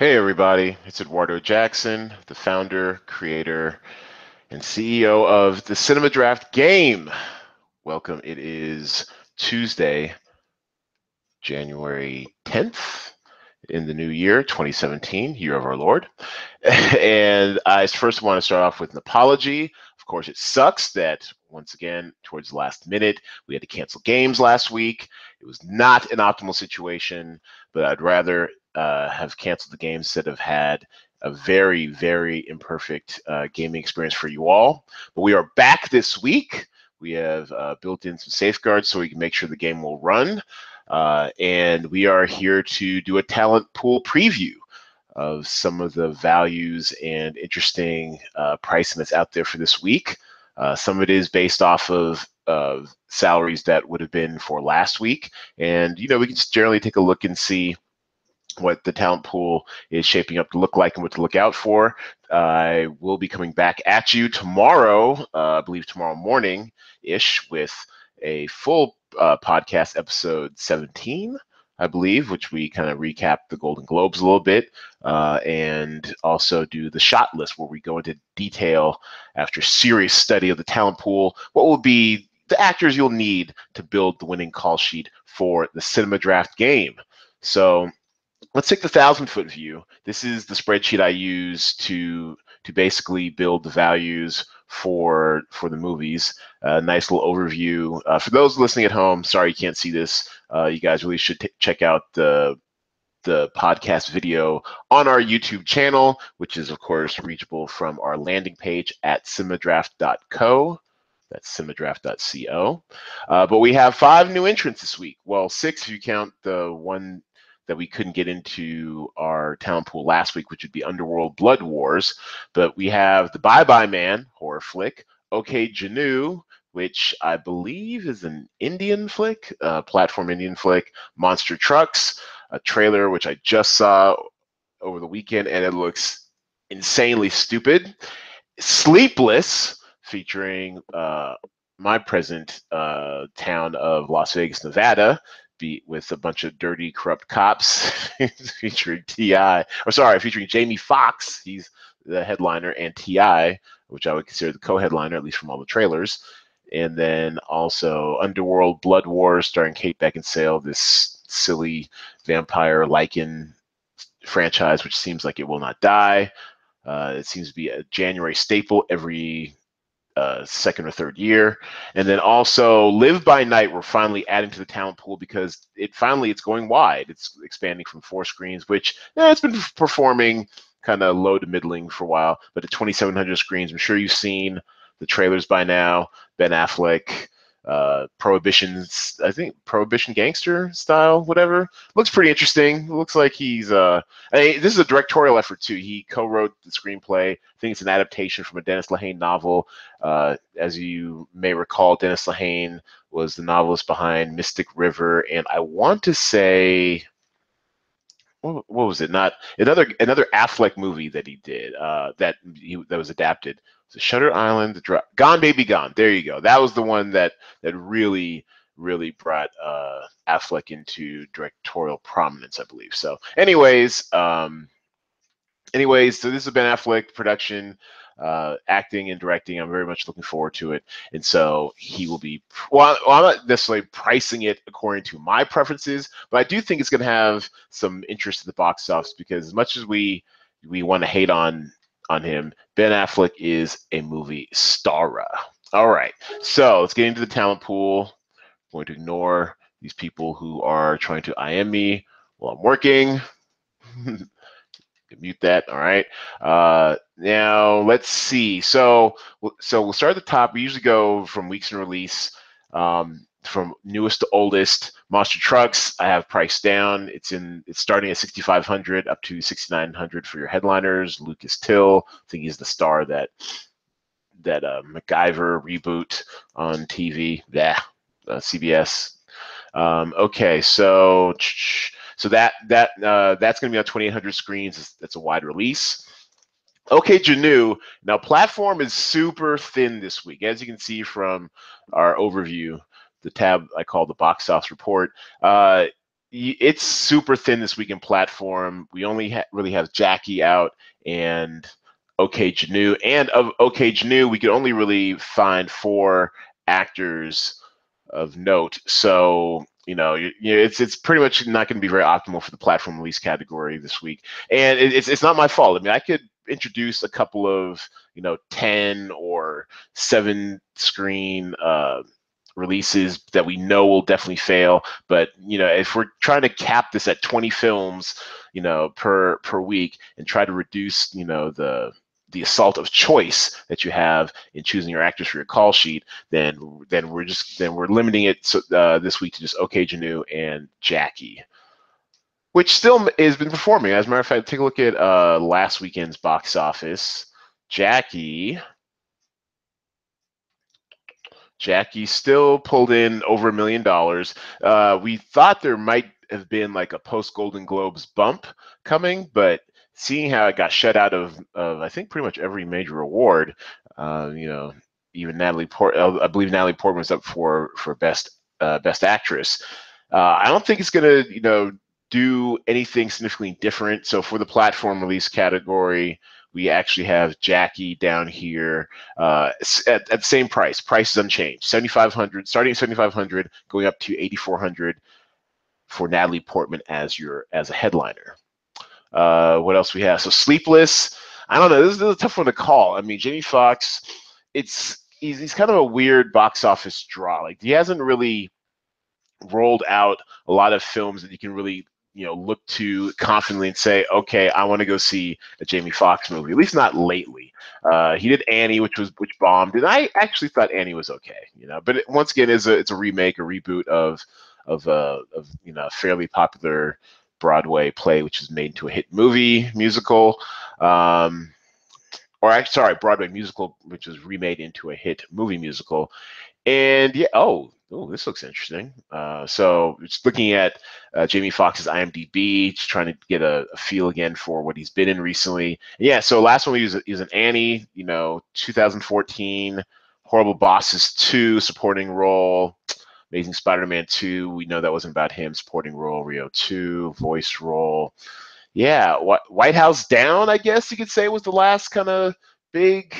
Hey, everybody. It's Eduardo Jackson, the founder, creator, and CEO of the Cinema Draft Game. Welcome. It is Tuesday, January 10th in the new year, 2017, year of our Lord. and I first want to start off with an apology. Of course, it sucks that once again, towards the last minute, we had to cancel games last week. It was not an optimal situation, but I'd rather uh, have canceled the games that have had a very, very imperfect uh, gaming experience for you all. But we are back this week. We have uh, built in some safeguards so we can make sure the game will run. Uh, and we are here to do a talent pool preview of some of the values and interesting uh, pricing that's out there for this week. Uh, some of it is based off of salaries that would have been for last week. And, you know, we can just generally take a look and see what the talent pool is shaping up to look like and what to look out for. I will be coming back at you tomorrow, uh, I believe tomorrow morning ish, with a full uh, podcast episode 17. I believe, which we kind of recap the Golden Globes a little bit, uh, and also do the shot list where we go into detail after serious study of the talent pool. What will be the actors you'll need to build the winning call sheet for the cinema draft game? So let's take the thousand foot view. This is the spreadsheet I use to to basically build the values for for the movies. A uh, nice little overview. Uh, for those listening at home, sorry you can't see this. Uh, you guys really should check out the the podcast video on our YouTube channel, which is of course reachable from our landing page at cinemadraft.co. That's cinemadraft.co. Uh, but we have five new entrants this week. Well, six if you count the one that we couldn't get into our talent pool last week, which would be Underworld Blood Wars. But we have the Bye Bye Man horror flick, OK Jaanu, which I believe is an Indian flick, uh, platform Indian flick, Monster Trucks, a trailer which I just saw over the weekend, and it looks insanely stupid. Sleepless, featuring uh, my present uh, town of Las Vegas, Nevada, beat with a bunch of dirty, corrupt cops featuring T.I. Or sorry, featuring Jamie Foxx. He's the headliner, and T.I., which I would consider the co-headliner, at least from all the trailers. And then also Underworld Blood Wars, starring Kate Beckinsale, this silly vampire lycan franchise, which seems like it will not die. Uh, it seems to be a January staple every uh, second or third year. And then also Live by Night, we're finally adding to the talent pool because it finally it's going wide. It's expanding from four screens, which yeah, it's been performing kind of low to middling for a while, but at 2,700 screens, I'm sure you've seen the trailers by now. Ben Affleck, uh, prohibitions i think prohibition gangster style whatever. Looks pretty interesting. Looks like he's uh I this is a directorial effort too. He co-wrote the screenplay. I think it's an adaptation from a dennis lehane novel. Uh, as you may recall dennis lehane was the novelist behind mystic river and i want to say what, what was it? Not another another affleck movie that he did uh, that he that was adapted Shutter Island, Gone Baby Gone. There you go. That was the one that that really really brought uh, Affleck into directorial prominence, I believe. So, anyways, um, anyways, so this is a Ben Affleck production, uh, acting and directing. I'm very much looking forward to it, and so he will be. Well, I'm not necessarily pricing it according to my preferences, but I do think it's going to have some interest in the box office because as much as we we want to hate on on him. Ben Affleck is a movie star. All right, so let's get into the talent pool. I'm going to ignore these people who are trying to IM me while I'm working. mute that. All right. Uh, now let's see. So so we'll start at the top. We usually go from weeks in release. Um, from newest to oldest. Monster Trucks, I have priced down. It's in it's starting at 6,500 up to 6,900 for your headliners. Lucas Till, I think he's the star that that uh, MacGyver reboot on TV. Yeah, uh, CBS. Um, okay, so so that that uh, that's going to be on 2,800 screens. That's a wide release. OK Jaanu. Now, platform is super thin this week, as you can see from our overview the tab I call the box office report. Uh, it's super thin this week in platform. We only ha- really have Jackie out and OK Jaanu, and of OK Jaanu, we could only really find four actors of note. So you know, you, you it's it's pretty much not going to be very optimal for the platform release category this week. And it, it's it's not my fault. I mean, I could introduce a couple of you know ten or seven screen. Uh, releases that we know will definitely fail but you know if we're trying to cap this at 20 films you know per per week and try to reduce you know the the assault of choice that you have in choosing your actors for your call sheet, then then we're just then we're limiting it so, uh, this week to just OK Jaanu and Jackie, which still has been performing. As a matter of fact, take a look at uh, last weekend's box office. Jackie. Jackie still pulled in over a million dollars. Uh, we thought there might have been like a post Golden Globes bump coming, but seeing how it got shut out of, of I think pretty much every major award, uh, you know, even Natalie Port, uh, I believe Natalie Portman was up for for best uh, best actress. Uh, I don't think it's gonna, you know, do anything significantly different. So for the platform release category, we actually have Jackie down here uh, at, at the same price. Price is unchanged, 7,500, starting at 7,500, going up to 8,400 for Natalie Portman as your as a headliner. Uh, what else we have? So Sleepless. I don't know. This is, a tough one to call. I mean, Jamie Foxx. It's he's, he's kind of a weird box office draw. Like he hasn't really rolled out a lot of films that you can really you know look to confidently and say, okay, I want to go see a Jamie Foxx movie. At least not lately. Uh, he did Annie, which was which bombed, and I actually thought Annie was okay. You know, but it, once again, is a it's a remake, a reboot of of uh, of you know fairly popular Broadway play, which is made into a hit movie musical. Um, or actually, sorry, Broadway musical, which was remade into a hit movie musical. And yeah, oh, oh, this looks interesting. Uh, so just looking at uh, Jamie Foxx's IMDb, just trying to get a, a, feel again for what he's been in recently. Yeah, so last one was, he was an Annie, you know, 2014, Horrible Bosses 2 supporting role. Amazing Spider-Man 2, we know that wasn't about him. Supporting role, Rio 2, voice role. Yeah, White House Down, I guess you could say, was the last kind of big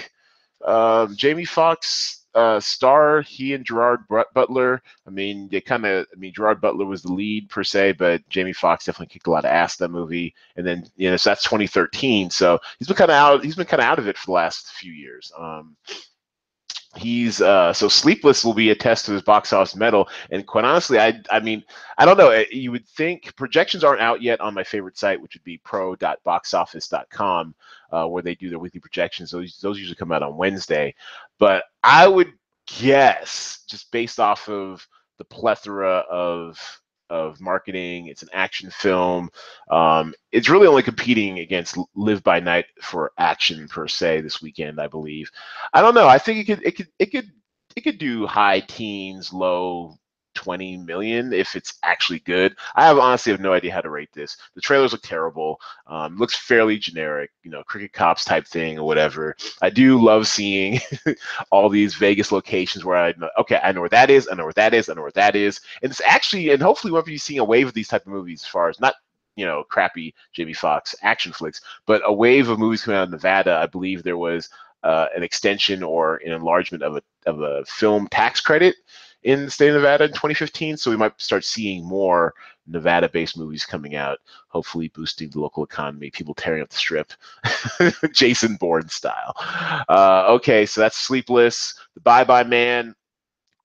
um, Jamie Foxx uh, star. He and Gerard Butler. I mean, they kind of. I mean, Gerard Butler was the lead per se, but Jamie Foxx definitely kicked a lot of ass that movie. And then you know, so that's 2013. So he's been kind of out. He's been kind of out of it for the last few years. Um, he's uh so sleepless will be a test of his box office mettle and quite honestly i i mean i don't know. Eh, you would think projections aren't out yet on my favorite site which would be pro.boxoffice.com uh, where they do their weekly projections. Those, those usually come out on wednesday. But i would guess just based off of the plethora of of marketing. It's an action film. Um, it's really only competing against Live by Night for action per se this weekend, I believe. I don't know. I think it could it could it could it could do high teens, low 20 million if it's actually good. I have honestly have no idea how to rate this. The trailers look terrible. Um, looks fairly generic, you know, cricket cops type thing or whatever. I do love seeing all these Vegas locations where I know, okay, I know where that is, I know where that is, I know where that is. And it's actually, and hopefully we'll be seeing a wave of these type of movies as far as not you know, crappy Jamie Foxx action flicks, but a wave of movies coming out of Nevada. I believe there was uh, an extension or an enlargement of a of a film tax credit in the state of Nevada in 2015. So we might start seeing more Nevada-based movies coming out, hopefully boosting the local economy. People tearing up the strip, Jason Bourne style. Uh, okay, so that's Sleepless. The Bye Bye Man.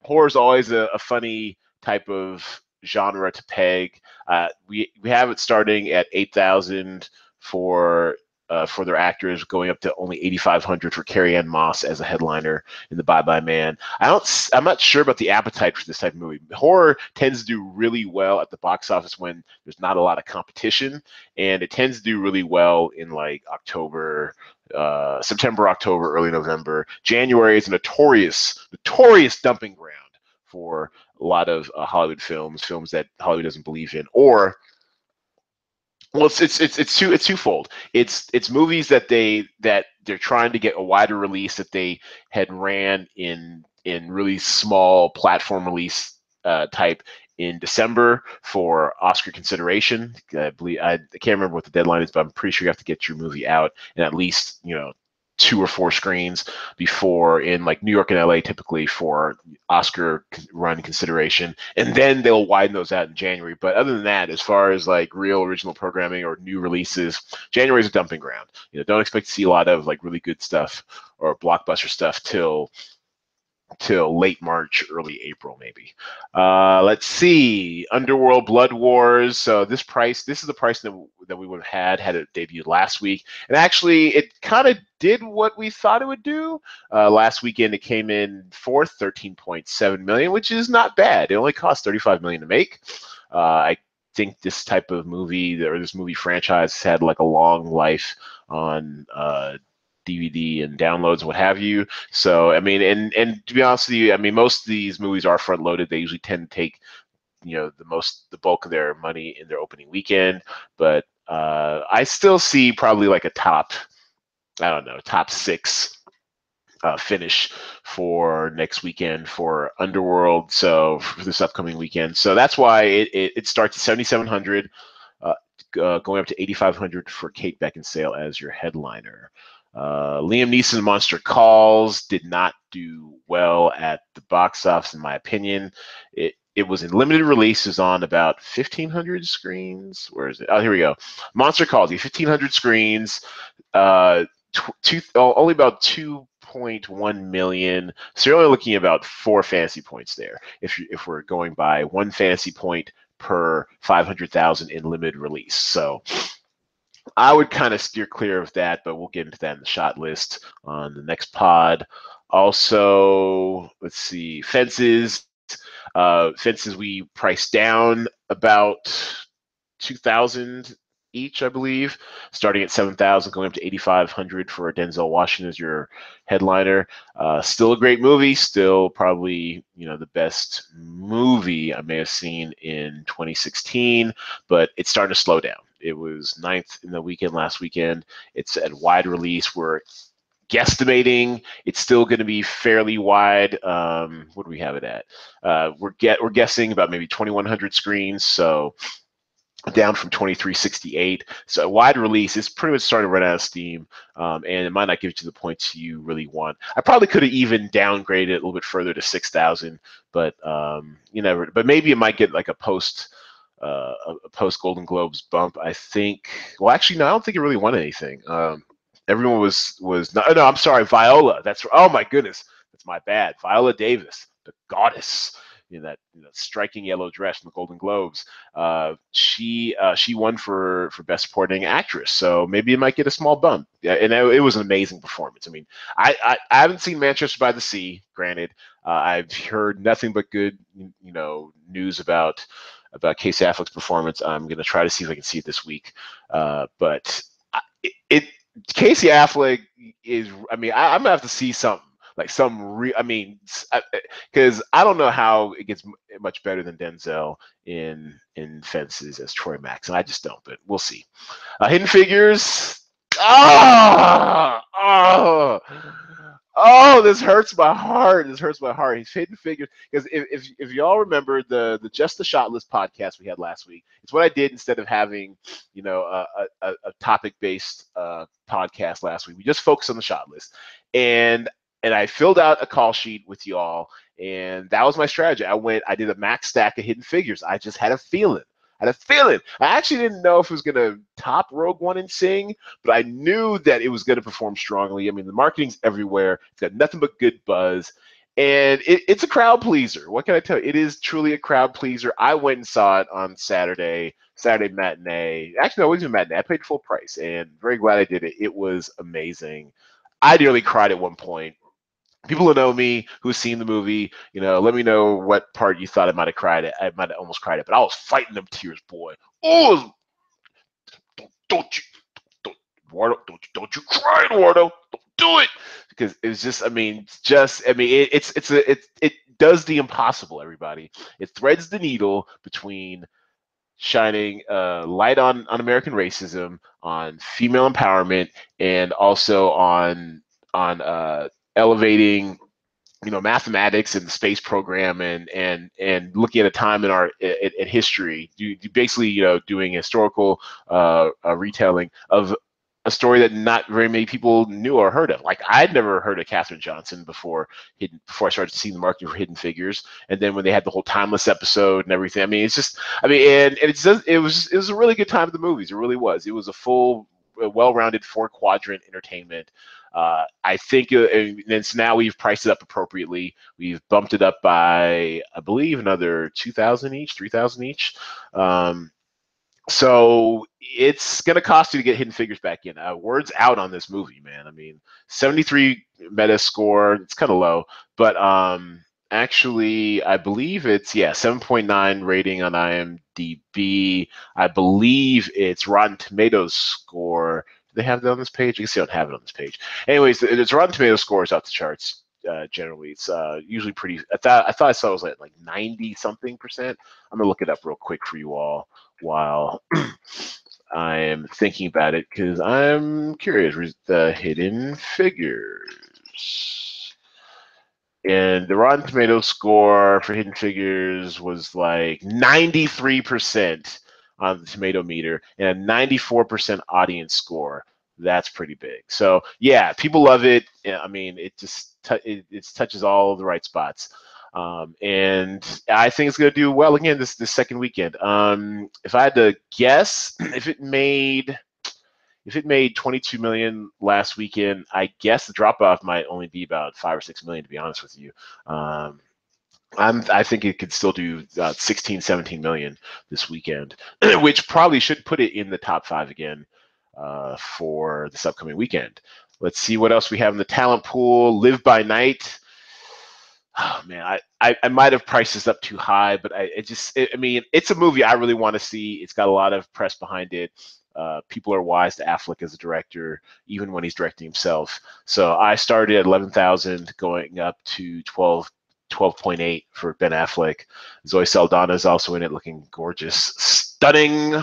Horror is always a, a funny type of genre to peg. Uh, we we have it starting at 8,000 for uh, for their actors, going up to only 8,500 for Carrie-Anne Moss as a headliner in the Bye Bye Man. I don't, I'm not sure about the appetite for this type of movie. Horror tends to do really well at the box office when there's not a lot of competition, and it tends to do really well in like October, uh, September, October, early November. January is a notorious, notorious dumping ground for a lot of uh, Hollywood films, films that Hollywood doesn't believe in, or well, it's it's it's it's two it's twofold. It's it's movies that they that they're trying to get a wider release that they had ran in in really small platform release uh, type in December for Oscar consideration. I believe I, I can't remember what the deadline is, but I'm pretty sure you have to get your movie out in at least you know two or four screens before in like New York and LA typically for Oscar run consideration and then they'll widen those out in January. But other than that as far as like real original programming or new releases January is a dumping ground. You know don't expect to see a lot of like really good stuff or blockbuster stuff till till late March, early April, maybe. Uh, let's see, Underworld Blood Wars. So this price, this is the price that, that we would have had had it debuted last week, and actually, it kind of did what we thought it would do. Uh, last weekend, it came in fourth, thirteen point seven million, which is not bad. It only cost thirty five million to make. Uh, I think this type of movie or this movie franchise had like a long life on uh, DVD and downloads, what have you. So I mean, and and to be honest with you, I mean, most of these movies are front loaded. They usually tend to take you know the most the bulk of their money in their opening weekend, but uh, I still see probably like a top, I don't know, top six uh, finish for next weekend for Underworld. So for this upcoming weekend, so that's why it it, it starts at seventy seven hundred. Uh, uh, going up to 8500 for Kate Beckinsale as your headliner. Uh, Liam Neeson Monster Calls did not do well at the box office, in my opinion. It it was in limited releases on about 1,500 screens. Where is it? Oh, here we go. Monster Calls, 1,500 screens. Uh, oh, only about 2.1 million. So you're only looking about four fantasy points there. If you, if we're going by one fantasy point per 500,000 in limited release. So I would kind of steer clear of that, but we'll get into that in the shot list on the next pod. Also, let's see, fences. Uh, fences we priced down about 2000 each, I believe, starting at 7,000, going up to 8,500 for Denzel Washington as your headliner. Uh, still a great movie, still probably, you know, the best movie I may have seen in 2016, but it's starting to slow down. It was ninth in the weekend last weekend. It's at wide release. We're guesstimating it's still going to be fairly wide. Um, what do we have it at? Uh, we're get we're guessing about maybe 2,100 screens. So down from 2368. So a wide release It's pretty much starting to run out of steam, um, and it might not give you the points you really want. I probably could have even downgraded it a little bit further to 6,000, but um, you never. But maybe it might get like a post. Uh, a post Golden Globes bump, I think. Well, actually, no, I don't think it really won anything. Um, everyone was was no, no. I'm sorry, Viola. That's oh my goodness, that's my bad. Viola Davis, the goddess in that striking yellow dress from the Golden Globes. Uh, she uh, she won for for best supporting actress, so maybe it might get a small bump. And it, it was an amazing performance. I mean, I, I, I haven't seen Manchester by the Sea. Granted, uh, I've heard nothing but good you know news about about Casey Affleck's performance. I'm gonna try to see if I can see it this week. Uh, but it, it Casey Affleck is. I mean, I, I'm gonna have to see something like some real. I mean, because I, I, don't know how it gets much better than Denzel in in Fences as Troy Max, and I just don't. But we'll see. Uh, Hidden Figures. Oh, oh, oh, this hurts my heart. This hurts my heart. He's Hidden Figures because if, if if y'all remember the the Just the Shot List podcast we had last week, it's what I did instead of having you know a, a, a topic based uh, podcast last week. We just focused on the shot list, and and I filled out a call sheet with you all, and that was my strategy. I went, I did a max stack of hidden figures. I just had a feeling. I had a feeling. I actually didn't know if it was going to top Rogue One and Sing, but I knew that it was going to perform strongly. I mean, the marketing's everywhere. It's got nothing but good buzz. And it, it's a crowd pleaser. What can I tell you? It is truly a crowd pleaser. I went and saw it on Saturday, Saturday matinee. Actually, it wasn't matinee. I paid full price, and very glad I did it. It was amazing. I nearly cried at one point people who know me who've seen the movie you know let me know what part you thought i might have cried at. I might have almost cried it but i was fighting them tears boy. Oh don't, don't you don't Eduardo, don't, don't you cry Eduardo don't do it. Because it's just i mean just i mean it, it's it's a it, it does the impossible everybody. It threads the needle between shining uh, light on on american racism on female empowerment and also on on uh, elevating you know mathematics and the space program and and and looking at a time in our in, in history you, basically you know doing historical uh, uh, retelling of a story that not very many people knew or heard of. Like I'd never heard of Katherine Johnson before hidden before I started seeing the marketing for Hidden Figures. And then when they had the whole timeless episode and everything, I mean, it's just, I mean, and, and it's just, it was it was a really good time of the movies. It really was. It was a full, well-rounded four quadrant entertainment. Uh, I think, and so now we've priced it up appropriately. We've bumped it up by, I believe, another two thousand each, three thousand each. Um, so it's going to cost you to get hidden figures back in. Uh, words out on this movie, man. I mean, 73 meta score, it's kind of low, but um, actually, I believe it's, yeah, 7.9 rating on IMDb. I believe it's Rotten Tomatoes score. They have that on this page? I guess they don't have it on this page. Anyways, it's Rotten Tomato score is off the charts. Uh, generally, it's uh, usually pretty. I thought I thought I saw it was like like ninety something percent. I'm gonna look it up real quick for you all while I'm thinking about it because I'm curious. The Hidden Figures. And the Rotten Tomato score for Hidden Figures was like 93% on the tomato meter and a 94% audience score. That's pretty big. So, yeah, people love it. I mean, it just it, it touches all the right spots. Um, and I think it's going to do well again this this second weekend. Um, if I had to guess, if it made if it made 22 million last weekend, I guess the drop off might only be about five or six million. To be honest with you, um, I'm, I think it could still do uh, 16, 17 million this weekend, which probably should put it in the top five again uh, for this upcoming weekend. Let's see what else we have in the talent pool. Live by Night oh man, I, I, I might have priced this up too high, but I just it, I mean it's a movie I really want to see. It's got a lot of press behind it. Uh, people are wise to Affleck as a director, even when he's directing himself. So I started at eleven thousand, going up to 12, 12.8 for Ben Affleck. Zoe Saldana is also in it, looking gorgeous, stunning.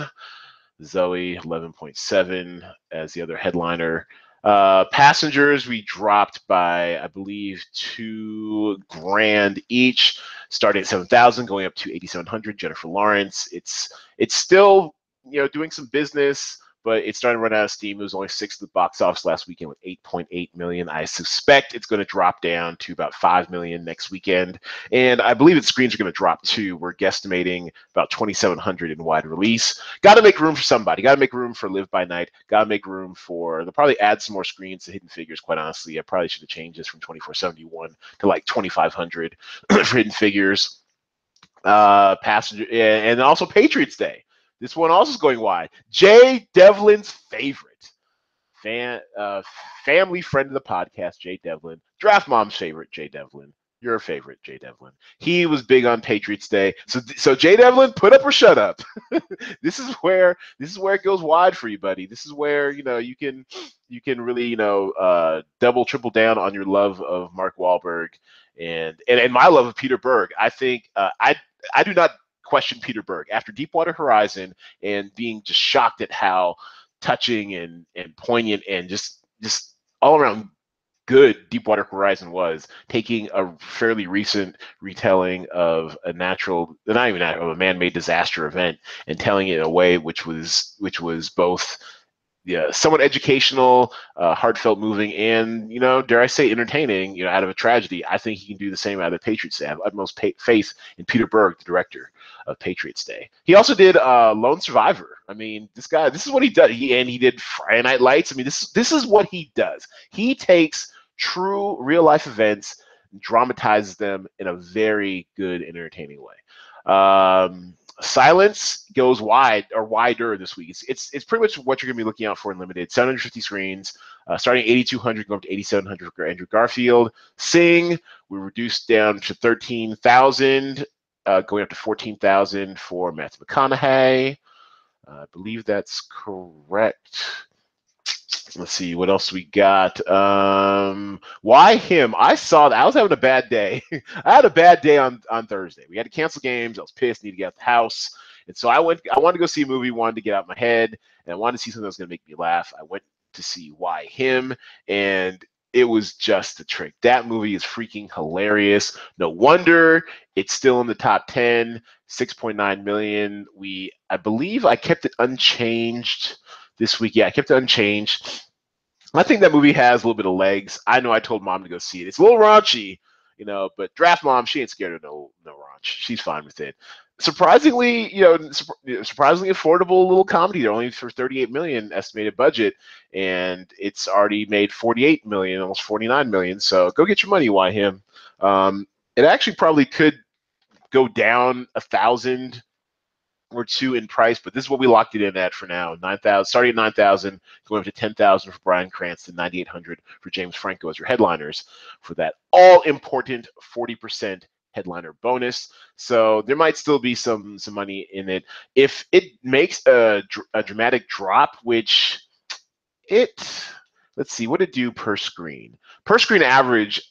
Zoe 11.7 as the other headliner. Uh, passengers, we dropped by, I believe, two grand each, starting at 7,000, going up to 8,700. Jennifer Lawrence. It's it's still you know doing some business but it's starting to run out of steam. It was only sixth at the box office last weekend with 8.8 million. I suspect it's going to drop down to about 5 million next weekend. And I believe its screens are going to drop too. We're guesstimating about 2,700 in wide release. Got to make room for somebody. Got to make room for Live by Night. Got to make room for, they'll probably add some more screens to Hidden Figures, quite honestly. I probably should have changed this from 2471 to like 2,500 for Hidden Figures. Uh, passenger, and also Patriots Day. This one also is going wide. Jay Devlin's favorite fan, uh, family friend of the podcast, Jay Devlin. Draft Mom's favorite, Jay Devlin. Your favorite, Jay Devlin. He was big on Patriots Day. So, so Jay Devlin, put up or shut up. this is where this is where it goes wide for you, buddy. This is where you know you can you can really you know uh, double triple down on your love of Mark Wahlberg and and, and my love of Peter Berg. I think uh, I I do not question Peter Berg after Deepwater Horizon and being just shocked at how touching and and poignant and just just all around good Deepwater Horizon was, taking a fairly recent retelling of a natural, not even of a man-made disaster event, and telling it in a way which was which was both yeah, somewhat educational, uh, heartfelt, moving, and you know, dare I say, entertaining. You know, out of a tragedy, I think he can do the same out of the Patriots. I have utmost pa- faith in Peter Berg, the director of Patriots Day. He also did uh, Lone Survivor. I mean, this guy, this is what he does. He and he did Friday Night Lights. I mean, this this is what he does. He takes true real life events, dramatizes them in a very good, entertaining way. Um, silence goes wide or wider this week. It's, it's, it's pretty much what you're going to be looking out for in limited. 750 screens, uh, starting 8,200, going up to 8,700 for Andrew Garfield. Sing, we reduced down to 13,000, uh, going up to 14,000 for Matthew McConaughey. Uh, I believe that's correct. Let's see what else we got. Um, why him? I saw that. I was having a bad day. I had a bad day on on Thursday. We had to cancel games. I was pissed. Need to get out the house, and so I went. I wanted to go see a movie. Wanted to get out my head, and I wanted to see something that was going to make me laugh. I went to see Why Him, and it was just a trick. That movie is freaking hilarious. No wonder it's still in the top 10, 6.9 million. We, I believe I kept it unchanged this week. Yeah, I kept it unchanged. I think that movie has a little bit of legs. I know I told mom to go see it. It's a little raunchy, you know, but draft mom, she ain't scared of no no raunch. She's fine with it. Surprisingly, you know, surprisingly affordable little comedy. They're only for 38 million estimated budget, and it's already made 48 million, almost 49 million. So go get your money, why him? Um, it actually probably could go down a thousand or two in price, but this is what we locked it in at for now. Nine thousand, starting at nine thousand, going up to ten thousand for Bryan Cranston, ninety eight hundred for James Franco as your headliners for that all important forty percent headliner bonus. So there might still be some some money in it if it makes a, a dramatic drop, which it let's see what it do per screen. Per screen average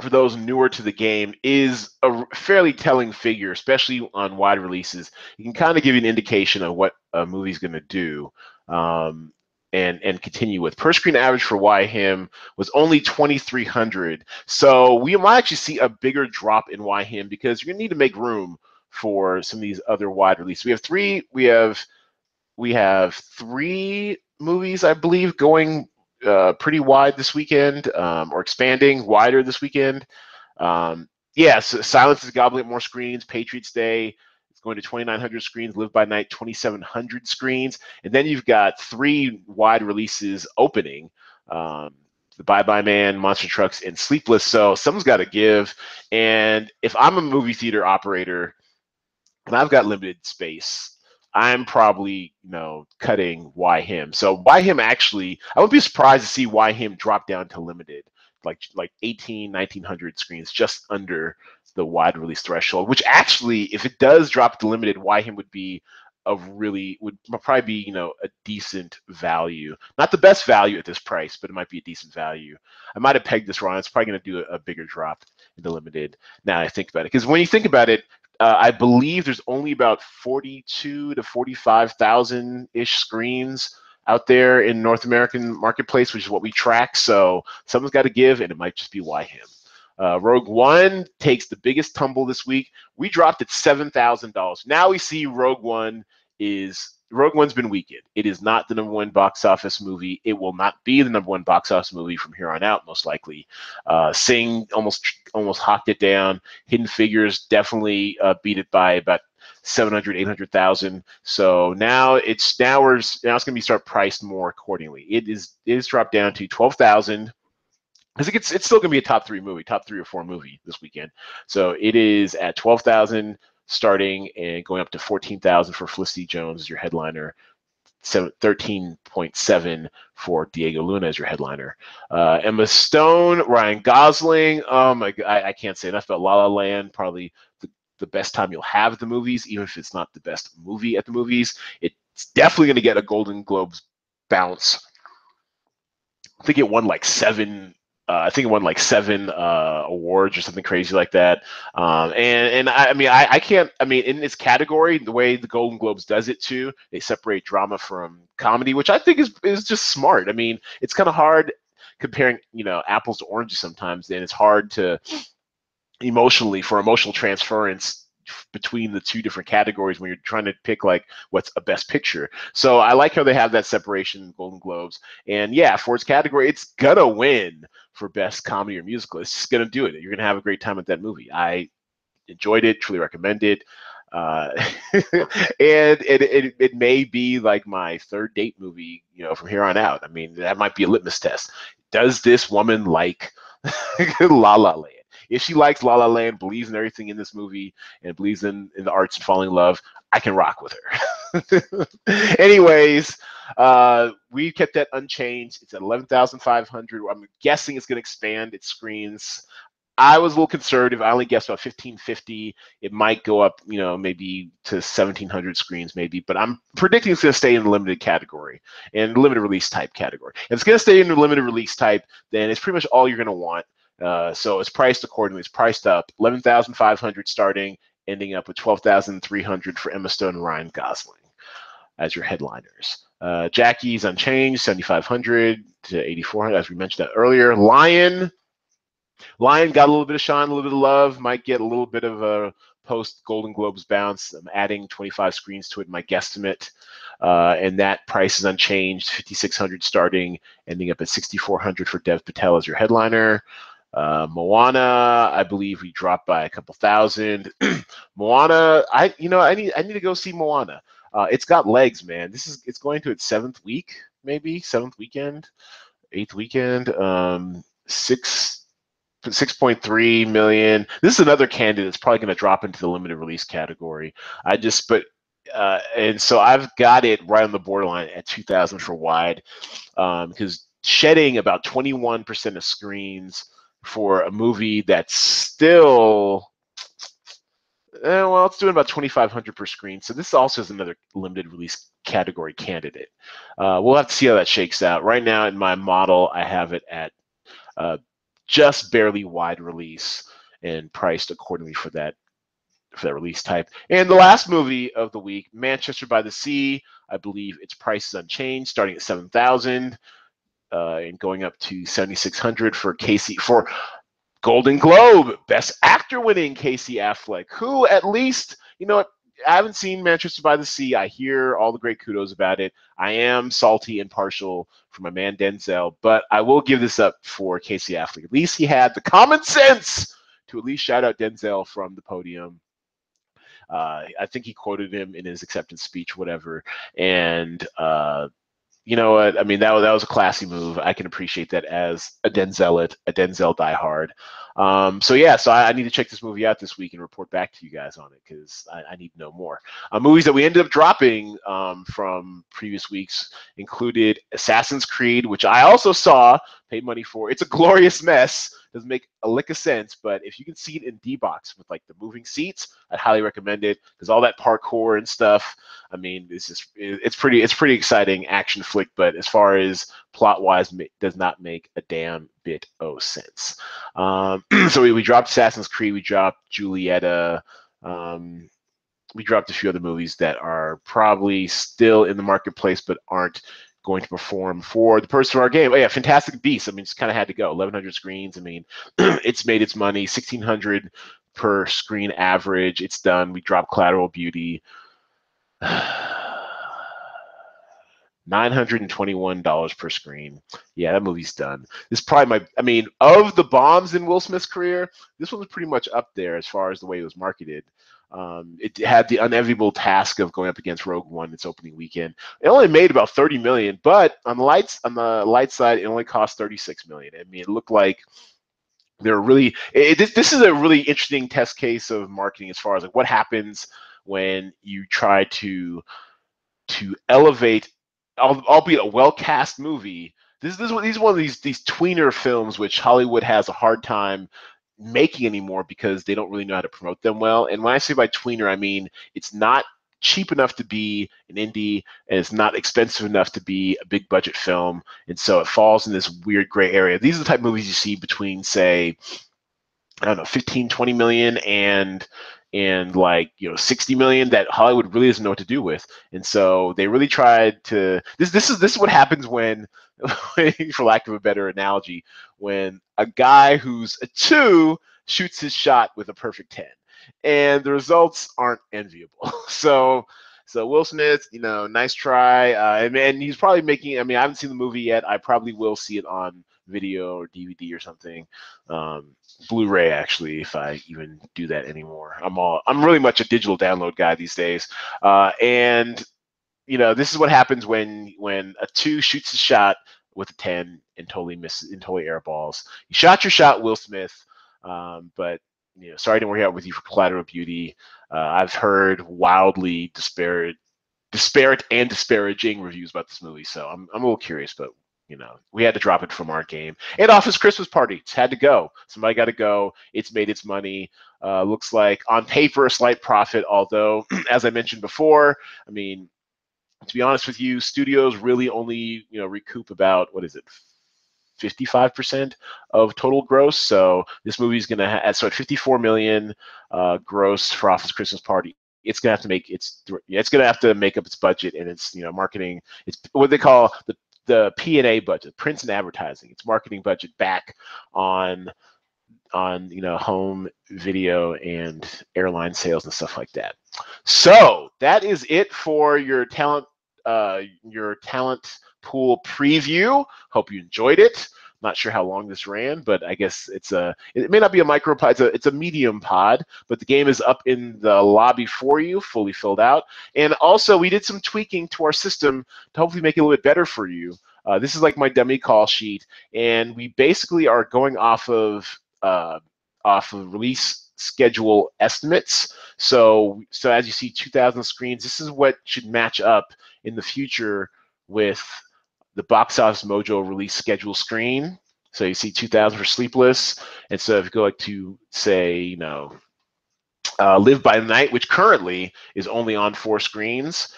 for those newer to the game is a fairly telling figure, especially on wide releases. You can kind of give you an indication of what a movie's going to do. Um, and and continue with per screen average for Why Him was only 2300 so we might actually see a bigger drop in Why Him because you're gonna need to make room for some of these other wide releases we have three we have we have three movies i believe going uh, pretty wide this weekend, um, or expanding wider this weekend. Um, yes, yeah, Silence is gobbling more screens. Patriots Day going to 2,900 screens. Live by Night 2,700 screens, and then you've got three wide releases opening. Um, the Bye Bye Man, Monster Trucks, and Sleepless. So someone's got to give. And if I'm a movie theater operator and I've got limited space, I'm probably, you know, cutting why him. So why him actually, I would be surprised to see why him drop down to limited, like like 18, 1900 screens, just under the wide release threshold. Which actually, if it does drop the limited, why him would be a really would probably be you know a decent value. Not the best value at this price, but it might be a decent value. I might have pegged this wrong. It's probably going to do a, a bigger drop in the limited. Now I think about it, because when you think about it, uh, I believe there's only about 42 to 45,000 ish screens out there in North American marketplace, which is what we track. So someone's got to give, and it might just be why him. Uh, Rogue One takes the biggest tumble this week. We dropped at seven thousand dollars. Now we see Rogue One is Rogue One's been weakened. It is not the number one box office movie. It will not be the number one box office movie from here on out, most likely. Uh, Sing almost almost hocked it down. Hidden Figures definitely uh, beat it by about 700, 800,000. So now it's now we're now it's going to be start priced more accordingly. It is it is dropped down to 12,000 because it gets, it's still going to be a top three movie, top three or four movie this weekend. So it is at 12,000 starting and going up to 14,000 for Felicity Jones as your headliner. 13.7 for Diego Luna as your headliner. Uh, Emma Stone, Ryan Gosling. Oh my God, I, I, can't say enough about La La Land. Probably the, best time you'll have at the movies, even if it's not the best movie at the movies. It's definitely going to get a Golden Globes bounce. I think it won like seven uh, I think it won like seven uh, awards or something crazy like that. Um, and and I, I mean I, I, can't I mean in this category the way the Golden Globes does it too they separate drama from comedy which I think is is just smart. I mean it's kind of hard comparing you know apples to oranges sometimes and it's hard to emotionally for emotional transference between the two different categories when you're trying to pick like what's a best picture. So I like how they have that separation in Golden Globes. And yeah, for its category, it's gonna win for best comedy or musical. It's just gonna do it. You're gonna have a great time at that movie. I enjoyed it, truly recommend it. Uh, and it, it, it may be like my third date movie, you know, from here on out. I mean, that might be a litmus test. Does this woman like La La Land? If she likes La La Land, believes in everything in this movie, and believes in, in the arts and falling in love, I can rock with her. Anyways, uh, we kept that unchanged. It's at 11,500. I'm guessing it's going to expand its screens. I was a little conservative. I only guessed about 1550. It might go up, you know, maybe to 1700 screens, maybe. But I'm predicting it's going to stay in the limited category and limited release type category. If it's going to stay in the limited release type, then it's pretty much all you're going to want. Uh, so it's priced accordingly. It's priced up 11,500 starting, ending up with 12,300 for Emma Stone and Ryan Gosling. as your headliners. Uh, Jackie's unchanged, 7,500 to 8,400, as we mentioned that earlier. Lion, Lion got a little bit of shine, a little bit of love, might get a little bit of a post Golden Globes bounce. I'm adding 25 screens to it, my guesstimate. Uh, and that price is unchanged, 5,600 starting, ending up at 6,400 for Dev Patel as your headliner. Uh, Moana, I believe we dropped by a couple thousand. Moana, I you know I need I need to go see Moana. Uh, it's got legs, man. This is it's going to its seventh week, maybe seventh weekend, eighth weekend. Um, six 6.3 million. This is another candidate that's probably going to drop into the limited release category. I just, but, uh, and so I've got it right on the borderline at 2000 for wide um, because shedding about 21% of screens for a movie that's still, eh, well, it's doing about 2,500 per screen. So this also is another limited release category candidate. Uh, we'll have to see how that shakes out. Right now in my model, I have it at uh, just barely wide release and priced accordingly for that for that release type. And the last movie of the week, Manchester by the Sea. I believe its price is unchanged, starting at seven thousand uh, and going up to seventy six hundred for Casey for Golden Globe Best Actor winning Casey Affleck, who at least you know I haven't seen Manchester by the Sea. I hear all the great kudos about it. I am salty and partial for my man Denzel, but I will give this up for Casey Affleck. At least he had the common sense to at least shout out Denzel from the podium. Uh, I think he quoted him in his acceptance speech, whatever. And uh, you know what? I mean, that was, that was a classy move. I can appreciate that as a Denzel, a Denzel diehard. Um, so yeah, so I, I, need to check this movie out this week and report back to you guys on it because I, I, need to know more. Uh, movies that we ended up dropping um, from previous weeks included Assassin's Creed, which I also saw, paid money for. It's a glorious mess doesn't make a lick of sense, but if you can see it in D box with like the moving seats, I'd highly recommend it because all that parkour and stuff. I mean, it's just it's pretty it's pretty exciting action flick, but as far as plot wise, does not make a damn bit of sense. Um, so we, we dropped Assassin's Creed, we dropped Julieta. Um, we dropped a few other movies that are probably still in the marketplace but aren't going to perform for the person of our game. Oh yeah, Fantastic Beasts. I mean, it's kind of had to go. 1,100 screens. I mean, it's made its money. 1,600 per screen average. It's done. We dropped Collateral Beauty. $921 per screen. Yeah, that movie's done. This is probably my, I mean, of the bombs in Will Smith's career, this one was pretty much up there as far as the way it was marketed. Um, it had the unenviable task of going up against Rogue One its opening weekend. It only made about 30 million, but on the lights on the light side, it only cost 36 million. I mean, it looked like they're really. It, this, this is a really interesting test case of marketing as far as like what happens when you try to to elevate, albeit a well cast movie. This, this, this is one of these these tweener films which Hollywood has a hard time making anymore because they don't really know how to promote them well. And when I say by tweener, I mean it's not cheap enough to be an indie and it's not expensive enough to be a big budget film. And so it falls in this weird gray area. These are the type of movies you see between, say, I don't know, 15, 20 million and and like you know 60 million that Hollywood really doesn't know what to do with. And so they really tried to this this is this is what happens when for lack of a better analogy, when a guy who's a two shoots his shot with a perfect 10 and the results aren't enviable. so so Will Smith, you know, nice try. Uh, and, and he's probably making. I mean, I haven't seen the movie yet. I probably will see it on video or DVD or something. Um, Blu-ray actually, if I even do that anymore. I'm all I'm really much a digital download guy these days. Uh, and you know, this is what happens when when a two shoots a shot with a ten and totally misses and totally airballs. You shot your shot, Will Smith. Um, but you know, sorry to work out with you for Collateral Beauty. Uh, I've heard wildly disparate, disparate and disparaging reviews about this movie, so I'm I'm a little curious, but you know, we had to drop it from our game. And Office Christmas Party, it's had to go. Somebody got to go. It's made its money. Uh, looks like on paper a slight profit, although as I mentioned before, I mean, to be honest with you, studios really only you know recoup about what is it, 55% of total gross. So this movie is going to have so at 54 million uh, gross for Office Christmas Party it's gonna have to make its it's gonna have to make up its budget and it's you know marketing. It's what they call the the P and A budget, prints and advertising. Its marketing budget back on on you know home video and airline sales and stuff like that. So that is it for your talent uh, your talent pool preview. Hope you enjoyed it. Not sure how long this ran, but I guess it's a. It may not be a micro pod. It's a, it's a medium pod, but the game is up in the lobby for you, fully filled out. And also, we did some tweaking to our system to hopefully make it a little bit better for you. Uh, this is like my dummy call sheet, and we basically are going off of uh, off of release schedule estimates. So, so as you see, 2,000 screens. This is what should match up in the future with the Box Office Mojo release schedule screen. So you see 2000 for Sleepless. And so if you go like to say, you know, uh, Live by Night, which currently is only on four screens,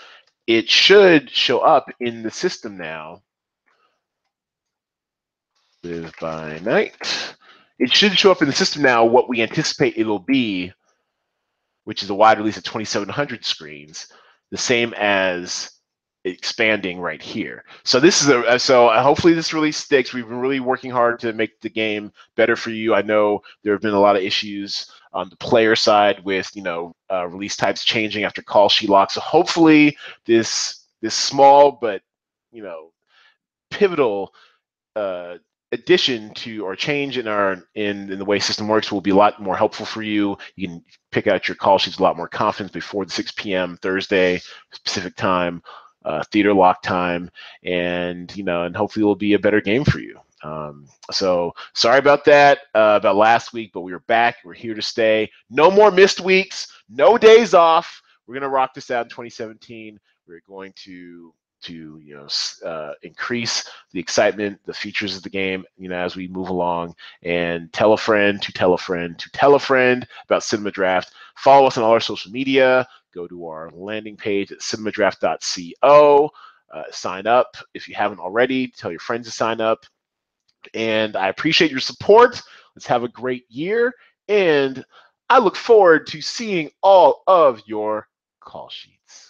it should show up in the system now. Live by Night. It should show up in the system now what we anticipate it'll be, which is a wide release of 2700 screens, the same as expanding right here. So this is a uh, so uh, hopefully this release sticks. We've been really working hard to make the game better for you. I know there have been a lot of issues on the player side with you know uh, release types changing after call sheet lock. So hopefully this this small but you know pivotal uh, addition to or change in our in, in the way system works will be a lot more helpful for you. You can pick out your call sheets a lot more confidence before the 6 p.m. Thursday Pacific time uh, theater lock time, and you know, and hopefully it will be a better game for you. Um, so sorry about that, uh, about last week, but we are back. We're here to stay. No more missed weeks. No days off. We're gonna rock this out in 2017. We're going to to you know uh, increase the excitement, the features of the game, you know, as we move along. And tell a friend to tell a friend to tell a friend about Cinema Draft. Follow us on all our social media go to our landing page at cinemadraft.co. Uh, sign up if you haven't already. Tell your friends to sign up. And I appreciate your support. Let's have a great year. And I look forward to seeing all of your call sheets.